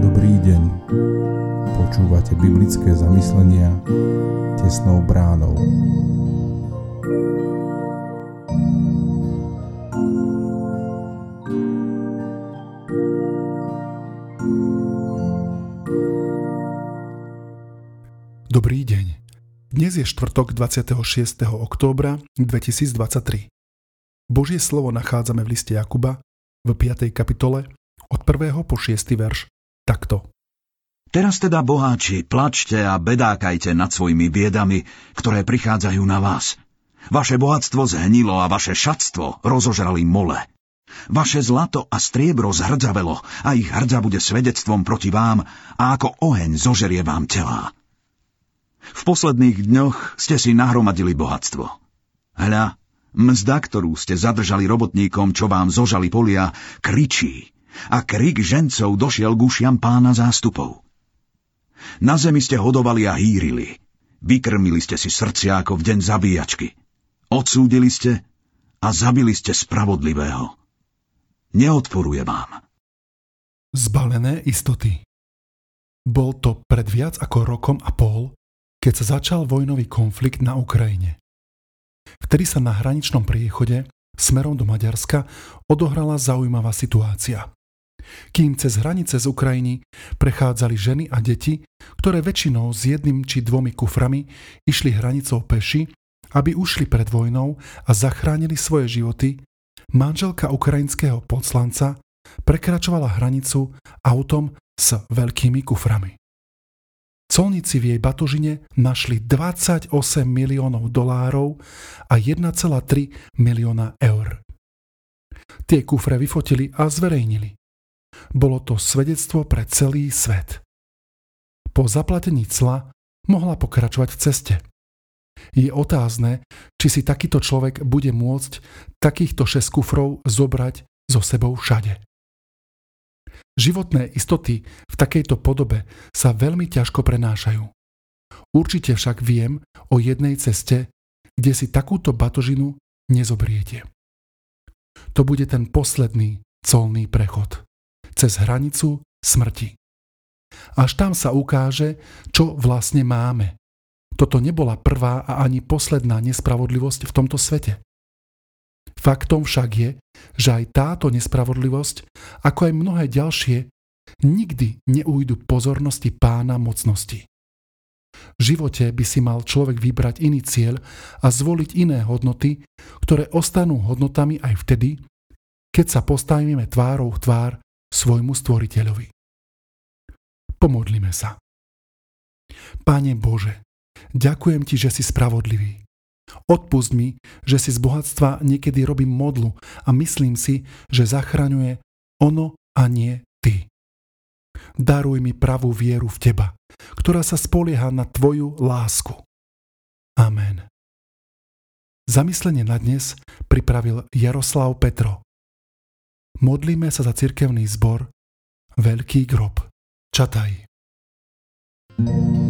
Dobrý deň. Počúvate biblické zamyslenia tesnou bránou. Dobrý deň. Dnes je štvrtok 26. októbra 2023. Božie slovo nachádzame v liste Jakuba v 5. kapitole od 1. po 6. verš takto. Teraz teda, boháči, plačte a bedákajte nad svojimi biedami, ktoré prichádzajú na vás. Vaše bohatstvo zhnilo a vaše šatstvo rozožrali mole. Vaše zlato a striebro zhrdzavelo a ich hrdza bude svedectvom proti vám a ako oheň zožerie vám telá. V posledných dňoch ste si nahromadili bohatstvo. Hľa, mzda, ktorú ste zadržali robotníkom, čo vám zožali polia, kričí a krik žencov došiel k ušiam pána zástupov. Na zemi ste hodovali a hýrili. Vykrmili ste si srdcia ako v deň zabíjačky. Odsúdili ste a zabili ste spravodlivého. Neodporuje vám. Zbalené istoty. Bol to pred viac ako rokom a pol, keď sa začal vojnový konflikt na Ukrajine. Vtedy sa na hraničnom priechode smerom do Maďarska odohrala zaujímavá situácia. Kým cez hranice z Ukrajiny prechádzali ženy a deti, ktoré väčšinou s jedným či dvomi kuframi išli hranicou peši, aby ušli pred vojnou a zachránili svoje životy, manželka ukrajinského poslanca prekračovala hranicu autom s veľkými kuframi. Colníci v jej batožine našli 28 miliónov dolárov a 1,3 milióna eur. Tie kufre vyfotili a zverejnili. Bolo to svedectvo pre celý svet. Po zaplatení cla mohla pokračovať v ceste. Je otázne, či si takýto človek bude môcť takýchto 6 kufrov zobrať so sebou všade. Životné istoty v takejto podobe sa veľmi ťažko prenášajú. Určite však viem o jednej ceste, kde si takúto batožinu nezobriete. To bude ten posledný colný prechod cez hranicu smrti. Až tam sa ukáže, čo vlastne máme. Toto nebola prvá a ani posledná nespravodlivosť v tomto svete. Faktom však je, že aj táto nespravodlivosť, ako aj mnohé ďalšie, nikdy neújdu pozornosti pána mocnosti. V živote by si mal človek vybrať iný cieľ a zvoliť iné hodnoty, ktoré ostanú hodnotami aj vtedy, keď sa postavíme tvárou v tvár svojmu stvoriteľovi. Pomodlime sa. Pane Bože, ďakujem Ti, že si spravodlivý. Odpust mi, že si z bohatstva niekedy robím modlu a myslím si, že zachraňuje ono a nie ty. Daruj mi pravú vieru v teba, ktorá sa spolieha na tvoju lásku. Amen. Zamyslenie na dnes pripravil Jaroslav Petro. Modlíme sa za cirkevný zbor Veľký grob. Čataj. thank